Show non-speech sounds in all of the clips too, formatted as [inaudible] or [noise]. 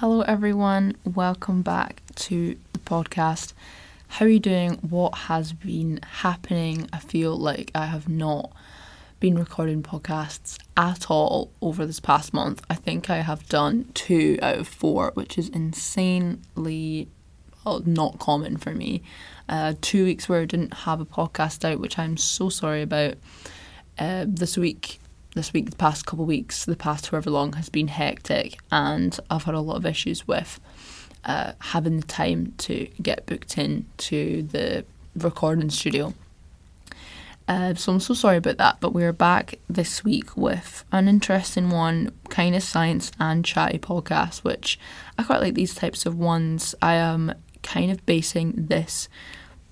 Hello, everyone. Welcome back to the podcast. How are you doing? What has been happening? I feel like I have not been recording podcasts at all over this past month. I think I have done two out of four, which is insanely not common for me. Uh, two weeks where I didn't have a podcast out, which I'm so sorry about. Uh, this week this week, the past couple of weeks, the past however long has been hectic, and I've had a lot of issues with uh, having the time to get booked in to the recording studio. Uh, so I'm so sorry about that, but we're back this week with an interesting one, kind of science and chatty podcast, which I quite like these types of ones. I am kind of basing this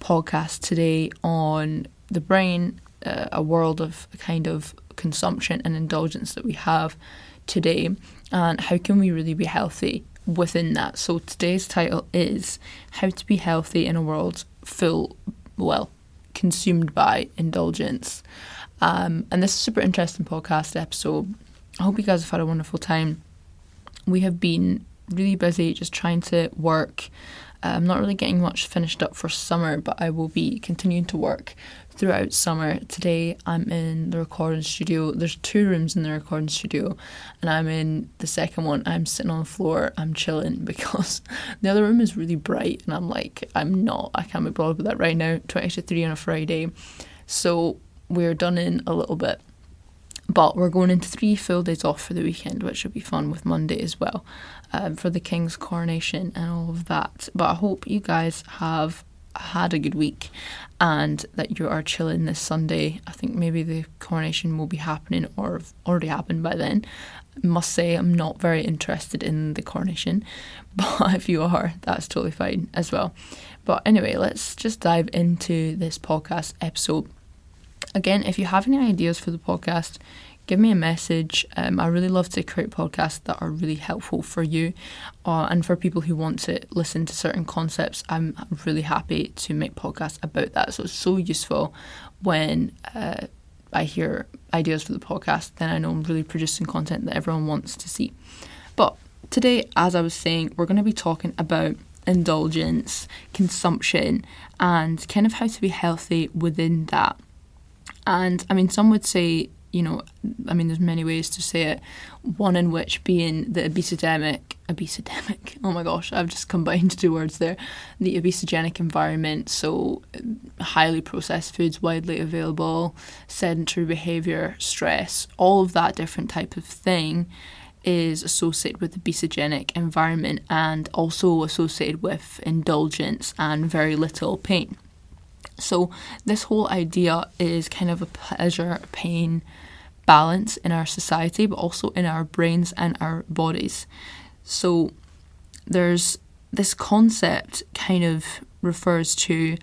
podcast today on the brain, uh, a world of kind of consumption and indulgence that we have today and how can we really be healthy within that. So today's title is How to Be Healthy in a World Full, well, consumed by indulgence. Um, and this is a super interesting podcast episode. I hope you guys have had a wonderful time. We have been really busy just trying to work. Uh, I'm not really getting much finished up for summer, but I will be continuing to work throughout summer. Today I'm in the recording studio. There's two rooms in the recording studio, and I'm in the second one. I'm sitting on the floor. I'm chilling [laughs] because the other room is really bright, and I'm like, I'm not. I can't be bothered with that right now. Twenty to three on a Friday, so we're done in a little bit. But we're going into three full days off for the weekend, which will be fun with Monday as well, um, for the King's coronation and all of that. But I hope you guys have had a good week and that you are chilling this Sunday. I think maybe the coronation will be happening or already happened by then. I must say, I'm not very interested in the coronation, [laughs] but if you are, that's totally fine as well. But anyway, let's just dive into this podcast episode. Again, if you have any ideas for the podcast, give me a message. Um, I really love to create podcasts that are really helpful for you uh, and for people who want to listen to certain concepts. I'm really happy to make podcasts about that. So it's so useful when uh, I hear ideas for the podcast, then I know I'm really producing content that everyone wants to see. But today, as I was saying, we're going to be talking about indulgence, consumption, and kind of how to be healthy within that. And I mean, some would say you know, I mean, there's many ways to say it. One in which being the obesogenic, obesogenic. [laughs] Oh my gosh, I've just combined two words there. The obesogenic environment, so um, highly processed foods widely available, sedentary behaviour, stress, all of that different type of thing is associated with the obesogenic environment and also associated with indulgence and very little pain. So, this whole idea is kind of a pleasure pain balance in our society, but also in our brains and our bodies. So, there's this concept kind of refers to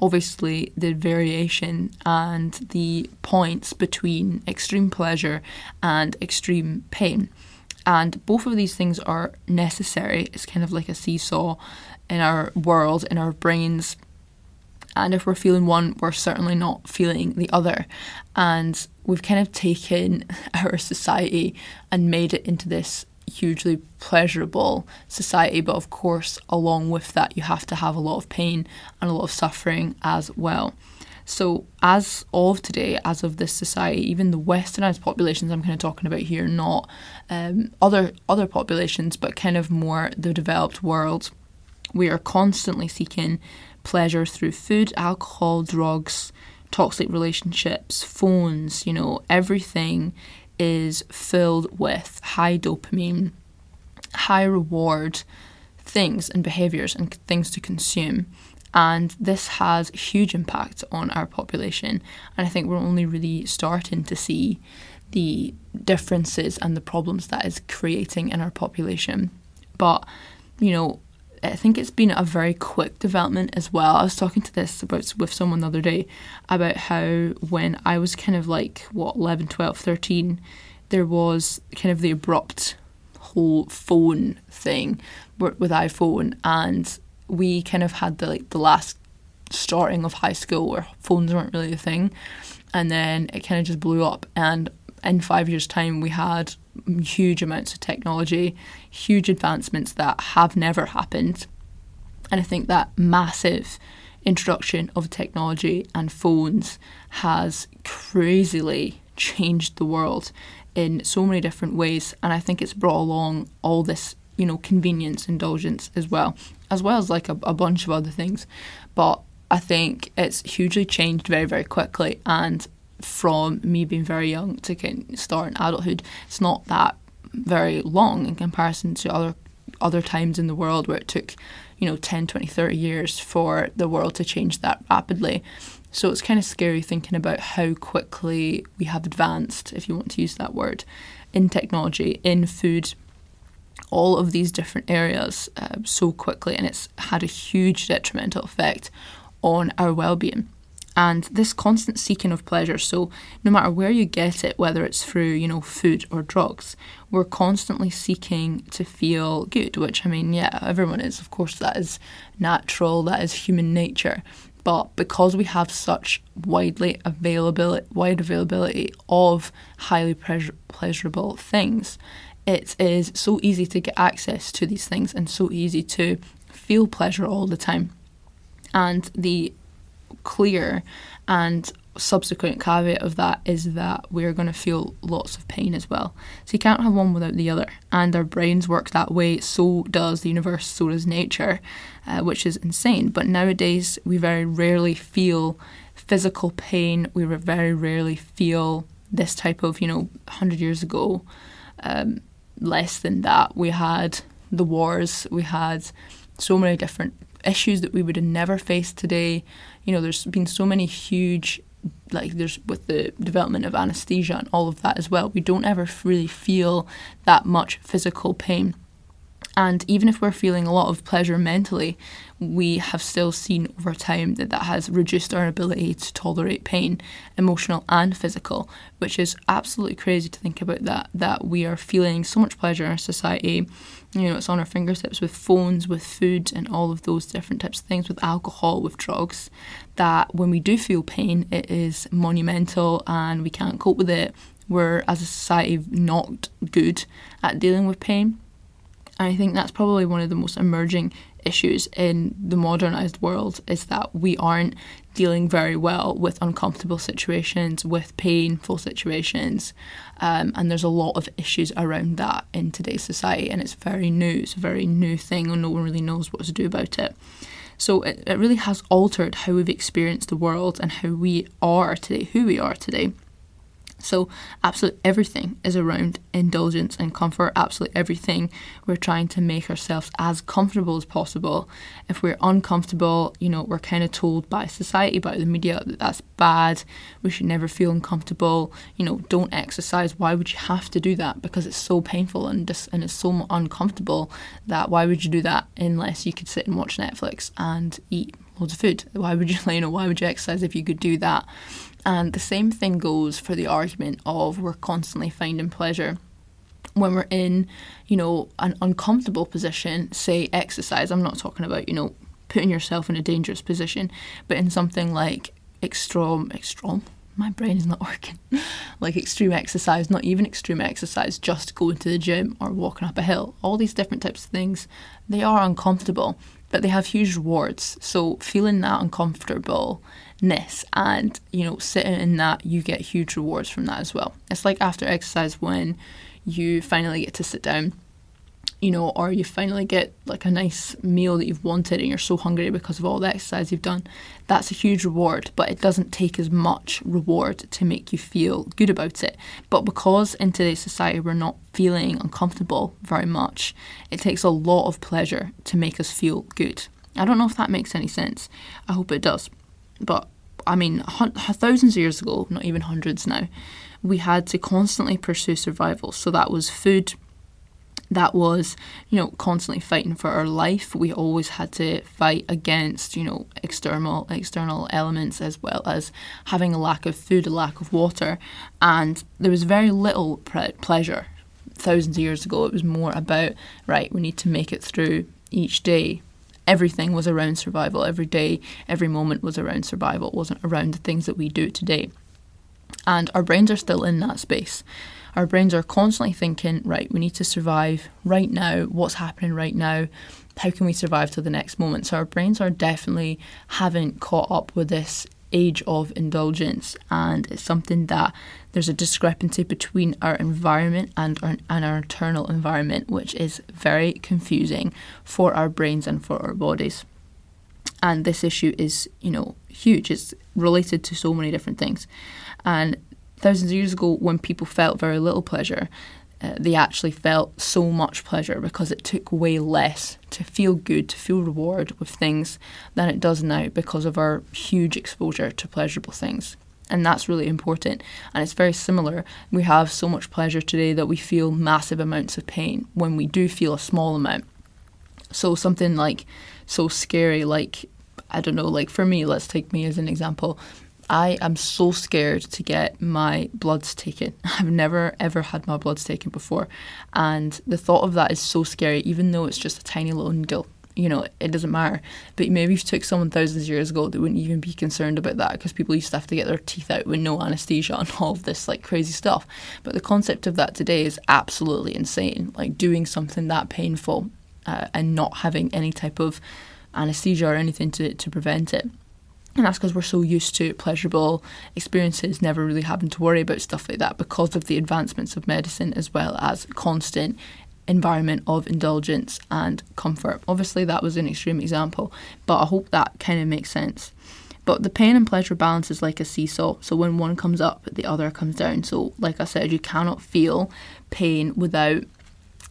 obviously the variation and the points between extreme pleasure and extreme pain. And both of these things are necessary. It's kind of like a seesaw in our world, in our brains, and if we're feeling one, we're certainly not feeling the other. And we've kind of taken [laughs] our society and made it into this hugely pleasurable society. But of course, along with that, you have to have a lot of pain and a lot of suffering as well. So, as of today, as of this society, even the westernized populations I'm kind of talking about here, not um, other other populations, but kind of more the developed world, we are constantly seeking pleasure through food, alcohol, drugs, toxic relationships, phones, you know, everything is filled with high dopamine, high reward things and behaviors and things to consume. And this has huge impact on our population. And I think we're only really starting to see the differences and the problems that is creating in our population. But, you know, I think it's been a very quick development as well. I was talking to this about with someone the other day about how when I was kind of like what 11, 12, 13, there was kind of the abrupt whole phone thing with iPhone and we kind of had the like the last starting of high school where phones weren't really a thing and then it kind of just blew up and in 5 years time we had huge amounts of technology, huge advancements that have never happened. And I think that massive introduction of technology and phones has crazily changed the world in so many different ways. And I think it's brought along all this, you know, convenience, indulgence as well, as well as like a, a bunch of other things. But I think it's hugely changed very, very quickly. And from me being very young to start in adulthood, it's not that very long in comparison to other other times in the world where it took, you know, 10, 20, 30 years for the world to change that rapidly. So it's kind of scary thinking about how quickly we have advanced, if you want to use that word, in technology, in food, all of these different areas uh, so quickly, and it's had a huge detrimental effect on our well-being and this constant seeking of pleasure so no matter where you get it whether it's through you know food or drugs we're constantly seeking to feel good which i mean yeah everyone is of course that is natural that is human nature. But because we have such widely availability wide availability of highly pleasurable things it is so easy to get access to these things and so easy to feel pleasure all the time. And the clear and subsequent caveat of that is that we're going to feel lots of pain as well. So you can't have one without the other. And our brains work that way, so does the universe, so does nature, uh, which is insane. But nowadays, we very rarely feel physical pain. We very rarely feel this type of, you know, 100 years ago, um, less than that. We had the wars, we had so many different issues that we would have never faced today. You know, there's been so many huge like there's with the development of anesthesia and all of that as well we don't ever really feel that much physical pain and even if we're feeling a lot of pleasure mentally, we have still seen over time that that has reduced our ability to tolerate pain, emotional and physical, which is absolutely crazy to think about that. That we are feeling so much pleasure in our society. You know, it's on our fingertips with phones, with food, and all of those different types of things, with alcohol, with drugs. That when we do feel pain, it is monumental and we can't cope with it. We're, as a society, not good at dealing with pain and I think that's probably one of the most emerging issues in the modernized world is that we aren't dealing very well with uncomfortable situations, with painful situations. Um, and there's a lot of issues around that in today's society. And it's very new, it's a very new thing, and no one really knows what to do about it. So it, it really has altered how we've experienced the world and how we are today, who we are today. So, absolutely everything is around indulgence and comfort. Absolutely everything we're trying to make ourselves as comfortable as possible. If we're uncomfortable, you know, we're kind of told by society, by the media, that that's bad. We should never feel uncomfortable. You know, don't exercise. Why would you have to do that? Because it's so painful and just and it's so uncomfortable that why would you do that unless you could sit and watch Netflix and eat loads of food? Why would you, [laughs] you know, why would you exercise if you could do that? And the same thing goes for the argument of we're constantly finding pleasure when we're in, you know, an uncomfortable position, say exercise. I'm not talking about, you know, putting yourself in a dangerous position, but in something like extreme, extreme. My brain is not [laughs] working. like extreme exercise, not even extreme exercise, just going to the gym or walking up a hill. All these different types of things, they are uncomfortable, but they have huge rewards. So feeling that uncomfortable ness and you know sitting in that you get huge rewards from that as well. It's like after exercise when you finally get to sit down you know or you finally get like a nice meal that you've wanted and you're so hungry because of all the exercise you've done that's a huge reward but it doesn't take as much reward to make you feel good about it. But because in today's society we're not feeling uncomfortable very much it takes a lot of pleasure to make us feel good. I don't know if that makes any sense. I hope it does but I mean, thousands of years ago, not even hundreds now, we had to constantly pursue survival. So that was food, that was, you know, constantly fighting for our life. We always had to fight against, you know, external external elements as well as having a lack of food, a lack of water, and there was very little pre- pleasure. Thousands of years ago, it was more about right. We need to make it through each day everything was around survival. Every day, every moment was around survival. It wasn't around the things that we do today. And our brains are still in that space. Our brains are constantly thinking, right, we need to survive right now, what's happening right now, how can we survive to the next moment? So our brains are definitely haven't caught up with this age of indulgence and it's something that there's a discrepancy between our environment and our, and our internal environment which is very confusing for our brains and for our bodies. And this issue is you know huge. It's related to so many different things. And thousands of years ago when people felt very little pleasure uh, they actually felt so much pleasure because it took way less to feel good, to feel reward with things than it does now because of our huge exposure to pleasurable things. And that's really important. And it's very similar. We have so much pleasure today that we feel massive amounts of pain when we do feel a small amount. So, something like so scary, like, I don't know, like for me, let's take me as an example. I am so scared to get my bloods taken. [laughs] I've never ever had my bloods taken before. And the thought of that is so scary, even though it's just a tiny little needle. You know, it doesn't matter. But maybe if you took someone thousands of years ago, they wouldn't even be concerned about that because people used to have to get their teeth out with no anesthesia [laughs] and all of this like crazy stuff. But the concept of that today is absolutely insane. Like doing something that painful uh, and not having any type of anesthesia or anything to, to prevent it. And that's because we're so used to pleasurable experiences, never really having to worry about stuff like that because of the advancements of medicine as well as constant environment of indulgence and comfort. Obviously, that was an extreme example, but I hope that kind of makes sense. But the pain and pleasure balance is like a seesaw. So when one comes up, the other comes down. So, like I said, you cannot feel pain without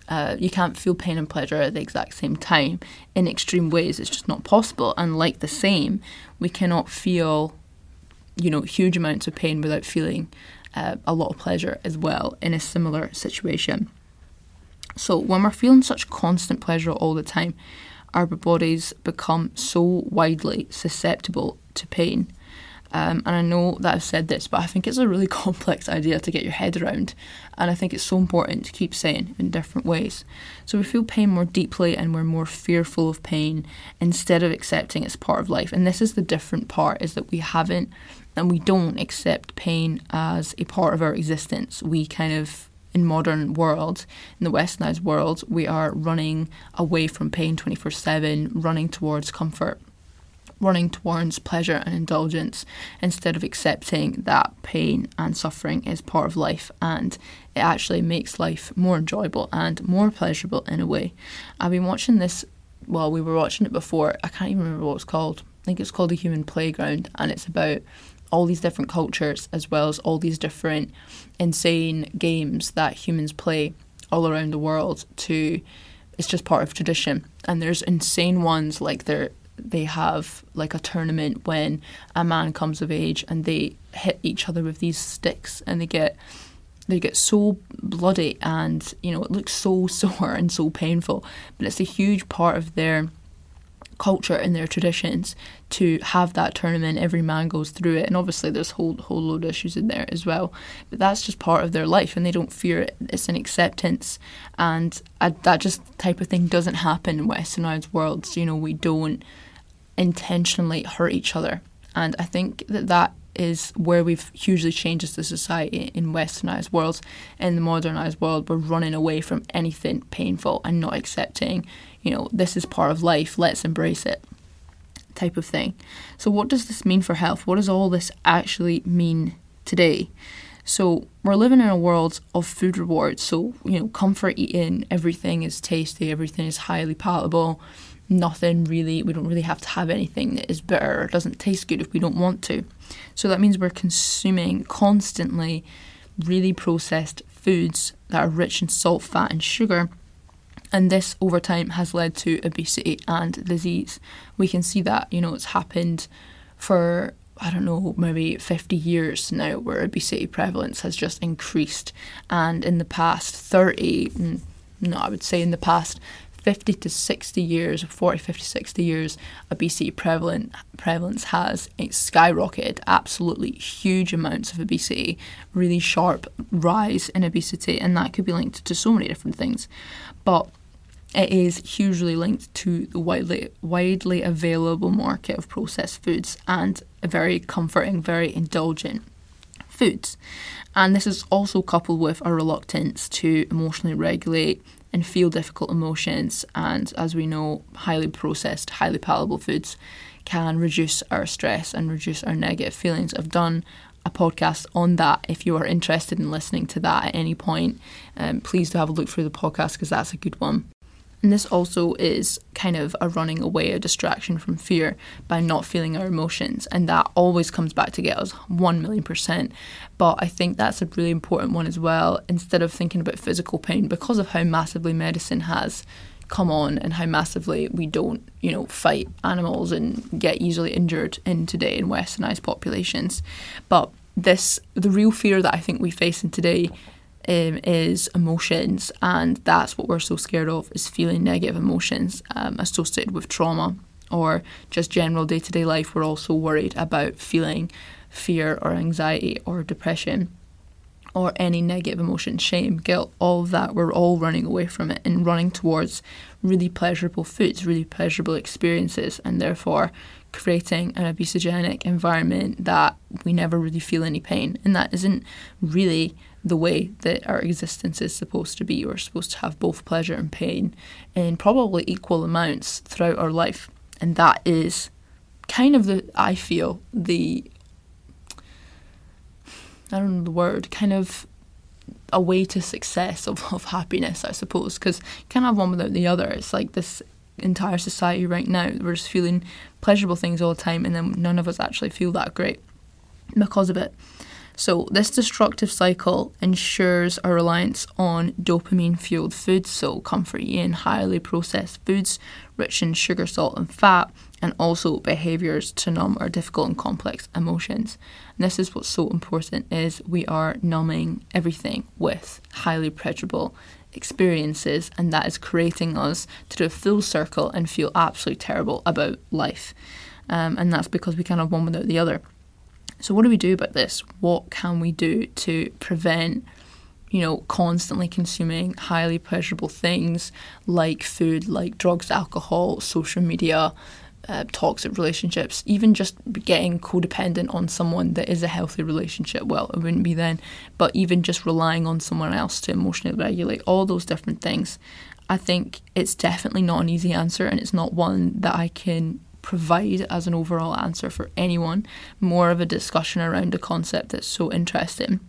uh, you can't feel pain and pleasure at the exact same time in extreme ways. It's just not possible. And like the same, we cannot feel, you know, huge amounts of pain without feeling uh, a lot of pleasure as well in a similar situation. So when we're feeling such constant pleasure all the time, our bodies become so widely susceptible to pain um, and I know that I've said this, but I think it's a really [laughs] complex idea to get your head around. And I think it's so important to keep saying in different ways. So we feel pain more deeply and we're more fearful of pain instead of accepting it's part of life. And this is the different part is that we haven't and we don't accept pain as a part of our existence. We kind of in modern world, in the westernized world, we are running away from pain 24 7, running towards comfort running towards pleasure and indulgence instead of accepting that pain and suffering is part of life and it actually makes life more enjoyable and more pleasurable in a way. I've been watching this, well, we were watching it before, I can't even remember what it's called. I think it's called The Human Playground and it's about all these different cultures as well as all these different insane games that humans play all around the world to it's just part of tradition and there's insane ones like there they have like a tournament when a man comes of age and they hit each other with these sticks and they get they get so bloody and you know it looks so [laughs] sore and so painful. But it's a huge part of their culture and their traditions to have that tournament every man goes through it and obviously there's whole whole load of issues in there as well but that's just part of their life and they don't fear it it's an acceptance and I, that just type of thing doesn't happen in westernized worlds you know we don't intentionally hurt each other. And I think that that is where we've hugely changed as a society in westernized worlds. In the modernized world, we're running away from anything painful and not accepting, you know, this is part of life, let's embrace it type of thing. So, what does this mean for health? What does all this actually mean today? So, we're living in a world of food rewards. So, you know, comfort eating, everything is tasty, everything is highly palatable nothing really, we don't really have to have anything that is bitter or doesn't taste good if we don't want to. So that means we're consuming constantly really processed foods that are rich in salt, fat, and sugar. And this over time has led to obesity and disease. We can see that, you know, it's happened for I don't know, maybe 50 years now, where obesity prevalence has just increased. And in the past 30, mm, no, I would say in the past 50 to 60 years, 40, 50, 60 years, obesity prevalent, prevalence has skyrocketed. Absolutely huge amounts of obesity, really sharp rise in obesity, and that could be linked to so many different things. But it is hugely linked to the widely widely available market of processed foods and very comforting, very indulgent foods. And this is also coupled with a reluctance to emotionally regulate and feel difficult emotions. And as we know, highly processed, highly palatable foods can reduce our stress and reduce our negative feelings. I've done a podcast on that. If you are interested in listening to that at any point, um, please do have a look through the podcast because that's a good one. And this also is kind of a running away, a distraction from fear by not feeling our emotions. And that always comes back to get us 1 million percent. But I think that's a really important one as well. Instead of thinking about physical pain, because of how massively medicine has come on and how massively we don't, you know, fight animals and get easily injured in today in westernized populations. But this, the real fear that I think we face in today um, is emotions, and that's what we're so scared of is feeling negative emotions um, associated with trauma or just general day to day life. We're also worried about feeling fear or anxiety or depression or any negative emotion, shame, guilt, all of that. We're all running away from it and running towards really pleasurable foods, really pleasurable experiences, and therefore creating an obesogenic environment that we never really feel any pain. And that isn't really the way that our existence is supposed to be. We're supposed to have both pleasure and pain in probably equal amounts throughout our life. And that is kind of the, I feel, the, I don't know the word, kind of a way to success of, of happiness, I suppose, because you can't have one without the other. It's like this entire society right now, we're just feeling pleasurable things all the time, and then none of us actually feel that great because of it. So, this destructive cycle ensures a reliance on dopamine fueled foods, so comfort eating, highly processed foods rich in sugar, salt, and fat, and also behaviors to numb our difficult and complex emotions. And this is what's so important is we are numbing everything with highly pleasurable experiences and that is creating us to do a full circle and feel absolutely terrible about life. Um, and that's because we can't have one without the other. So, what do we do about this? What can we do to prevent, you know, constantly consuming highly pleasurable things like food, like drugs, alcohol, social media, uh, toxic relationships, even just getting codependent on someone that is a healthy relationship. Well, it wouldn't be then, but even just relying on someone else to emotionally regulate all those different things. I think it's definitely not an easy answer, and it's not one that I can provide as an overall answer for anyone, more of a discussion around a concept that's so interesting.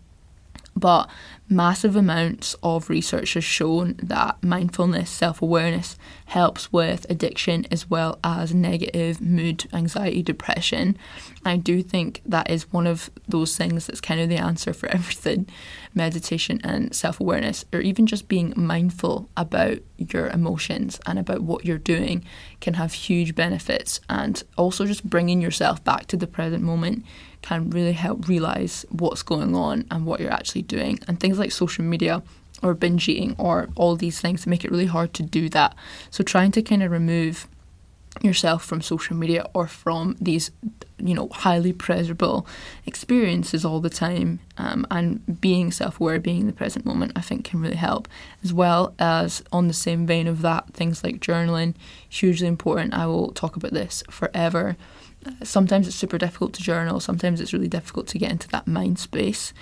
But massive amounts of research has shown that mindfulness, self awareness helps with addiction as well as negative mood, anxiety, depression. I do think that is one of those things that's kind of the answer for [laughs] everything meditation and self awareness, or even just being mindful about your emotions and about what you're doing can have huge benefits. And also just bringing yourself back to the present moment can really help realize what's going on and what you're actually doing. And things like social media or binge eating or all these things make it really hard to do that. So trying to kind of remove yourself from social media or from these you know highly pleasurable experiences all the time um, and being self-aware being in the present moment i think can really help as well as on the same vein of that things like journaling hugely important i will talk about this forever sometimes it's super difficult to journal, sometimes it's really difficult to get into that mind space.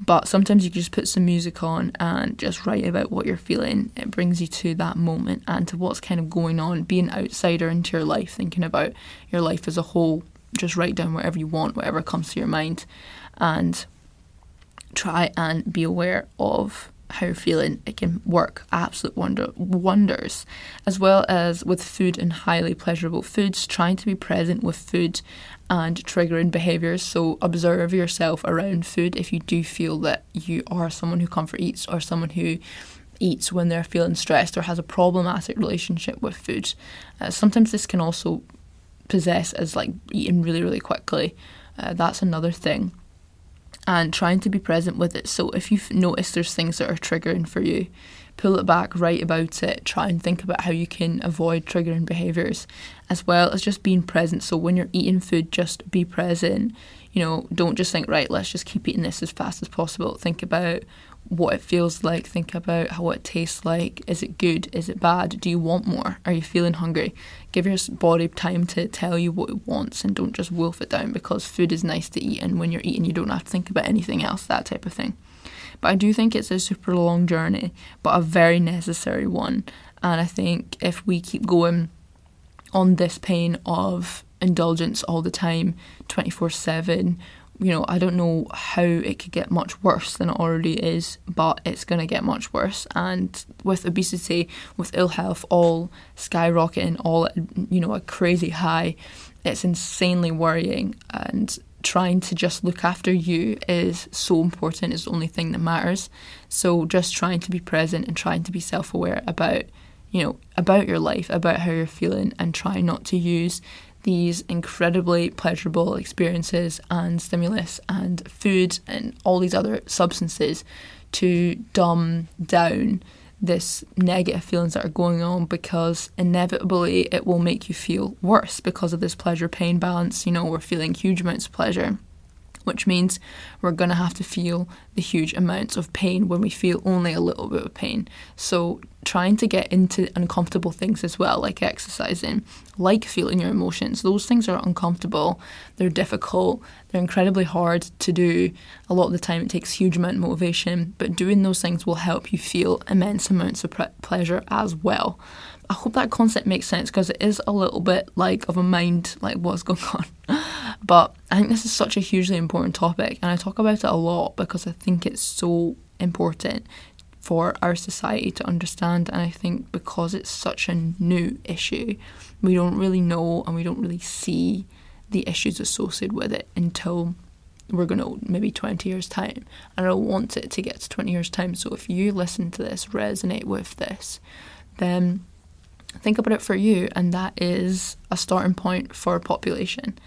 But sometimes you can just put some music on and just write about what you're feeling. It brings you to that moment and to what's kind of going on, being outsider into your life, thinking about your life as a whole. Just write down whatever you want, whatever comes to your mind, and try and be aware of how you're feeling, it can work absolute wonder wonders. As well as with food and highly pleasurable foods, trying to be present with food and triggering behaviours. So observe yourself around food if you do feel that you are someone who comfort eats or someone who eats when they're feeling stressed or has a problematic relationship with food. Uh, sometimes this can also possess as like eating really, really quickly. Uh, that's another thing and trying to be present with it. So if you've noticed there's things that are triggering for you, pull it back, write about it, try and think about how you can avoid triggering behaviours, as well as just being present. So when you're eating food, just be present. You know, don't just think, right, let's just keep eating this as fast as possible. Think about what it feels like, think about how it tastes like. Is it good? Is it bad? Do you want more? Are you feeling hungry? Give your body time to tell you what it wants and don't just wolf it down because food is nice to eat and when you're eating, you don't have to think about anything else, that type of thing. But I do think it's a super long journey, but a very necessary one. And I think if we keep going on this pain of indulgence all the time, 24 7, you know, I don't know how it could get much worse than it already is, but it's going to get much worse. And with obesity, with ill health, all skyrocketing, all you know, a crazy high, it's insanely worrying. And trying to just look after you is so important. It's the only thing that matters. So just trying to be present and trying to be self aware about, you know, about your life, about how you're feeling, and trying not to use these incredibly pleasurable experiences and stimulus and food and all these other substances to dumb down this negative feelings that are going on because inevitably it will make you feel worse because of this pleasure pain balance. You know, we're feeling huge amounts of pleasure which means we're going to have to feel the huge amounts of pain when we feel only a little bit of pain. So, trying to get into uncomfortable things as well, like exercising, like feeling your emotions, those things are uncomfortable, they're difficult, they're incredibly hard to do. A lot of the time, it takes huge amount of motivation, but doing those things will help you feel immense amounts of pre- pleasure as well. I hope that concept makes sense because it is a little bit like of a mind, like what's [laughs] going on. But I think this is such a hugely important topic, and I talk about it a lot because I think it's so important for our society to understand. And I think because it's such a new issue, we don't really know and we don't really see the issues associated with it until we're going to maybe 20 years' time. And I want it to get to 20 years' time. So if you listen to this, resonate with this, then think about it for you, and that is a starting point for a population.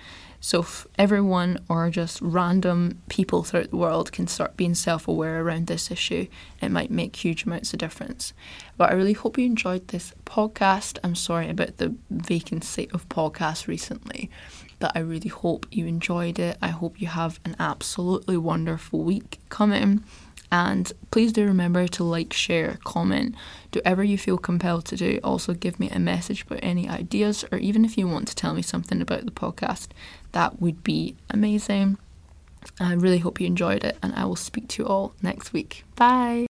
So if everyone or just random people throughout the world can start being self-aware around this issue, it might make huge amounts of difference. But I really hope you enjoyed this podcast. I'm sorry about the vacant vacancy of podcasts recently, but I really hope you enjoyed it. I hope you have an absolutely wonderful week coming. And please do remember to like, share, comment, do whatever you feel compelled to do. Also, give me a message about any ideas, or even if you want to tell me something about the podcast, that would be amazing. I really hope you enjoyed it, and I will speak to you all next week. Bye.